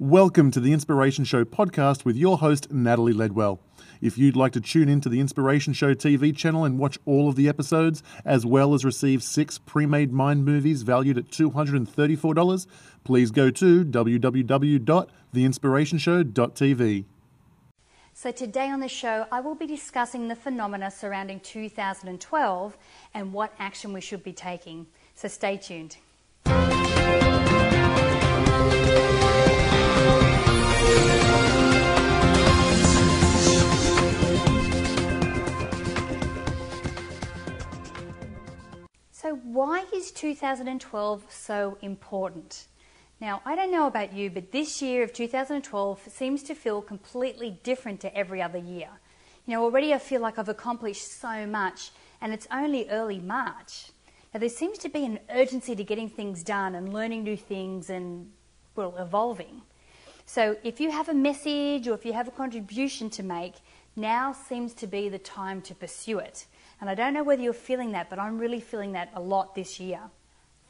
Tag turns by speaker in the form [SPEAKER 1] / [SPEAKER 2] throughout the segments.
[SPEAKER 1] Welcome to the Inspiration Show podcast with your host, Natalie Ledwell. If you'd like to tune in to the Inspiration Show TV channel and watch all of the episodes, as well as receive six pre made mind movies valued at $234, please go to www.theinspirationshow.tv.
[SPEAKER 2] So, today on the show, I will be discussing the phenomena surrounding 2012 and what action we should be taking. So, stay tuned. 2012 so important? Now, I don't know about you, but this year of 2012 seems to feel completely different to every other year. You know, already I feel like I've accomplished so much, and it's only early March. Now, there seems to be an urgency to getting things done and learning new things and, well, evolving. So, if you have a message or if you have a contribution to make, now seems to be the time to pursue it. And I don't know whether you're feeling that, but I'm really feeling that a lot this year.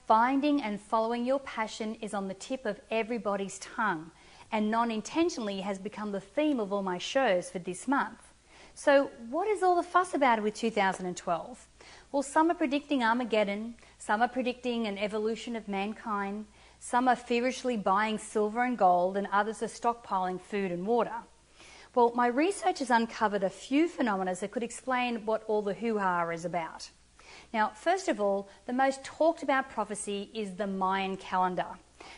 [SPEAKER 2] Finding and following your passion is on the tip of everybody's tongue, and non intentionally has become the theme of all my shows for this month. So, what is all the fuss about with 2012? Well, some are predicting Armageddon, some are predicting an evolution of mankind, some are feverishly buying silver and gold, and others are stockpiling food and water. Well, my research has uncovered a few phenomena that could explain what all the hoo ha is about. Now, first of all, the most talked about prophecy is the Mayan calendar.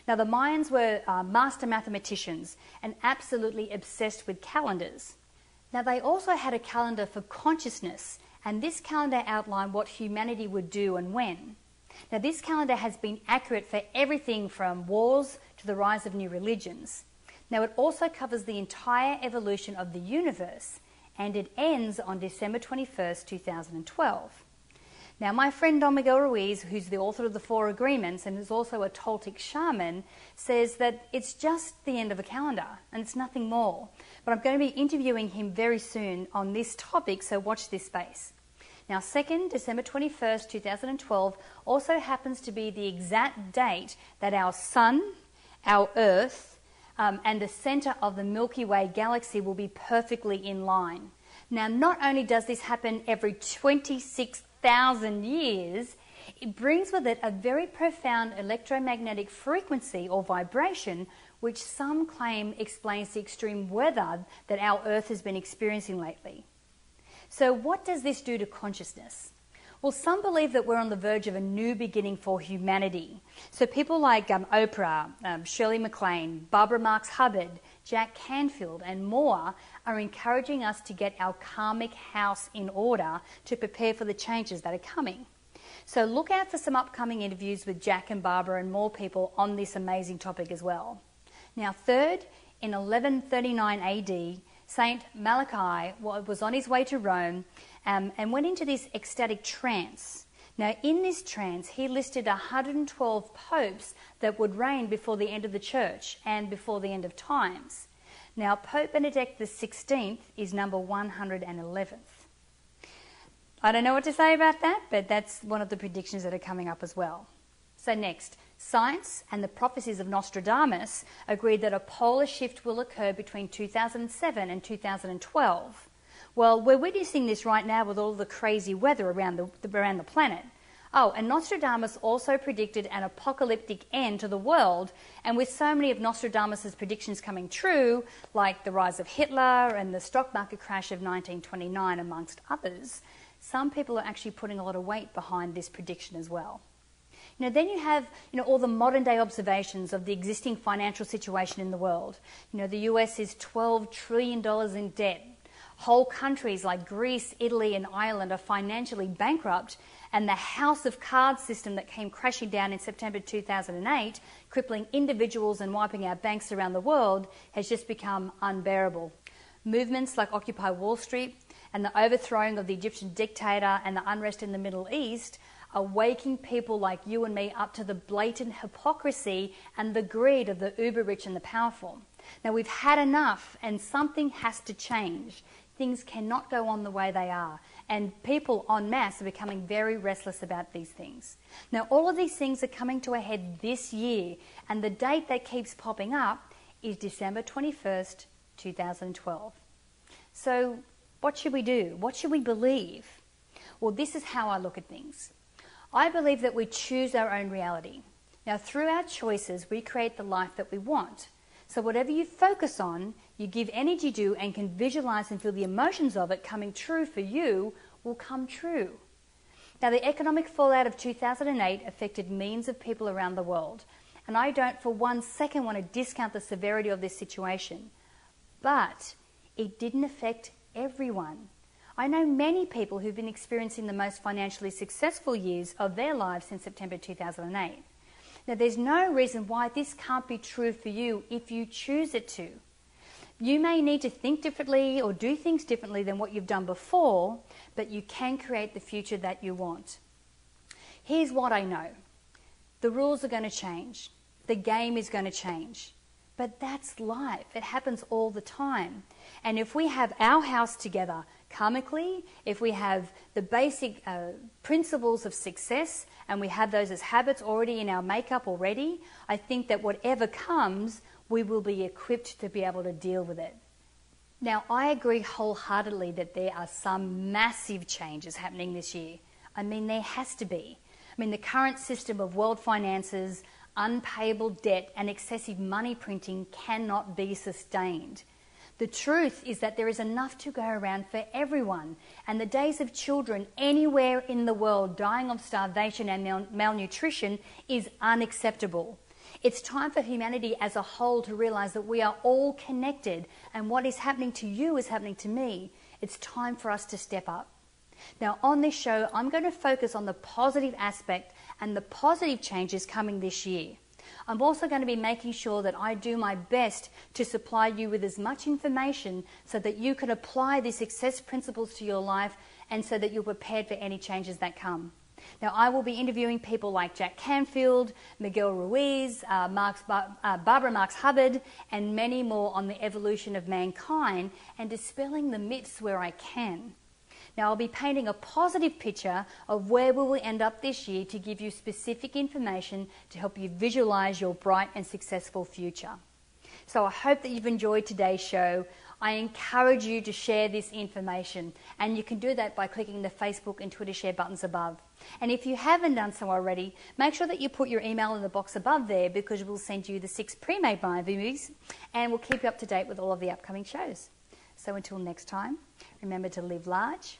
[SPEAKER 2] Now, the Mayans were uh, master mathematicians and absolutely obsessed with calendars. Now, they also had a calendar for consciousness, and this calendar outlined what humanity would do and when. Now, this calendar has been accurate for everything from wars to the rise of new religions. Now, it also covers the entire evolution of the universe and it ends on December 21st, 2012. Now, my friend Don Miguel Ruiz, who's the author of the Four Agreements and is also a Toltec shaman, says that it's just the end of a calendar and it's nothing more. But I'm going to be interviewing him very soon on this topic, so watch this space. Now, 2nd December 21st, 2012, also happens to be the exact date that our Sun, our Earth, um, and the center of the Milky Way galaxy will be perfectly in line. Now, not only does this happen every 26,000 years, it brings with it a very profound electromagnetic frequency or vibration, which some claim explains the extreme weather that our Earth has been experiencing lately. So, what does this do to consciousness? Well, some believe that we're on the verge of a new beginning for humanity. So people like um, Oprah, um, Shirley MacLaine, Barbara Marx Hubbard, Jack Canfield, and more are encouraging us to get our karmic house in order to prepare for the changes that are coming. So look out for some upcoming interviews with Jack and Barbara and more people on this amazing topic as well. Now, third, in 1139 AD, Saint Malachi was on his way to Rome um, and went into this ecstatic trance. Now, in this trance, he listed 112 popes that would reign before the end of the church and before the end of times. Now, Pope Benedict XVI is number 111th. I don't know what to say about that, but that's one of the predictions that are coming up as well. So, next, science and the prophecies of Nostradamus agreed that a polar shift will occur between 2007 and 2012. Well, we're witnessing this right now with all the crazy weather around the, around the planet. Oh, and Nostradamus also predicted an apocalyptic end to the world. And with so many of Nostradamus' predictions coming true, like the rise of Hitler and the stock market crash of 1929, amongst others, some people are actually putting a lot of weight behind this prediction as well. You know, then you have you know, all the modern day observations of the existing financial situation in the world. You know, the US is $12 trillion in debt. Whole countries like Greece, Italy, and Ireland are financially bankrupt, and the house of cards system that came crashing down in September 2008, crippling individuals and wiping out banks around the world, has just become unbearable. Movements like Occupy Wall Street and the overthrowing of the Egyptian dictator and the unrest in the Middle East are waking people like you and me up to the blatant hypocrisy and the greed of the uber rich and the powerful. Now, we've had enough, and something has to change things cannot go on the way they are. And people en masse are becoming very restless about these things. Now, all of these things are coming to a head this year, and the date that keeps popping up is December 21st, 2012. So, what should we do? What should we believe? Well, this is how I look at things. I believe that we choose our own reality. Now, through our choices, we create the life that we want. So, whatever you focus on, you give energy to, and can visualize and feel the emotions of it coming true for you, will come true. Now, the economic fallout of 2008 affected millions of people around the world, and I don't for one second want to discount the severity of this situation. But it didn't affect everyone. I know many people who've been experiencing the most financially successful years of their lives since September 2008. Now, there's no reason why this can't be true for you if you choose it to. You may need to think differently or do things differently than what you've done before, but you can create the future that you want. Here's what I know the rules are going to change, the game is going to change. But that's life. It happens all the time. And if we have our house together karmically, if we have the basic uh, principles of success and we have those as habits already in our makeup already, I think that whatever comes, we will be equipped to be able to deal with it. Now, I agree wholeheartedly that there are some massive changes happening this year. I mean, there has to be. I mean, the current system of world finances, unpayable debt, and excessive money printing cannot be sustained. The truth is that there is enough to go around for everyone, and the days of children anywhere in the world dying of starvation and mal- malnutrition is unacceptable. It's time for humanity as a whole to realize that we are all connected, and what is happening to you is happening to me. It's time for us to step up. Now, on this show, I'm going to focus on the positive aspect and the positive changes coming this year. I'm also going to be making sure that I do my best to supply you with as much information so that you can apply these success principles to your life and so that you're prepared for any changes that come. Now, I will be interviewing people like Jack Canfield, Miguel Ruiz, uh, Marks, uh, Barbara Marx Hubbard, and many more on the evolution of mankind and dispelling the myths where I can. Now, I'll be painting a positive picture of where we will end up this year to give you specific information to help you visualize your bright and successful future. So, I hope that you've enjoyed today's show. I encourage you to share this information, and you can do that by clicking the Facebook and Twitter share buttons above. And if you haven't done so already, make sure that you put your email in the box above there because we'll send you the six pre made movies and we'll keep you up to date with all of the upcoming shows. So until next time, remember to live large,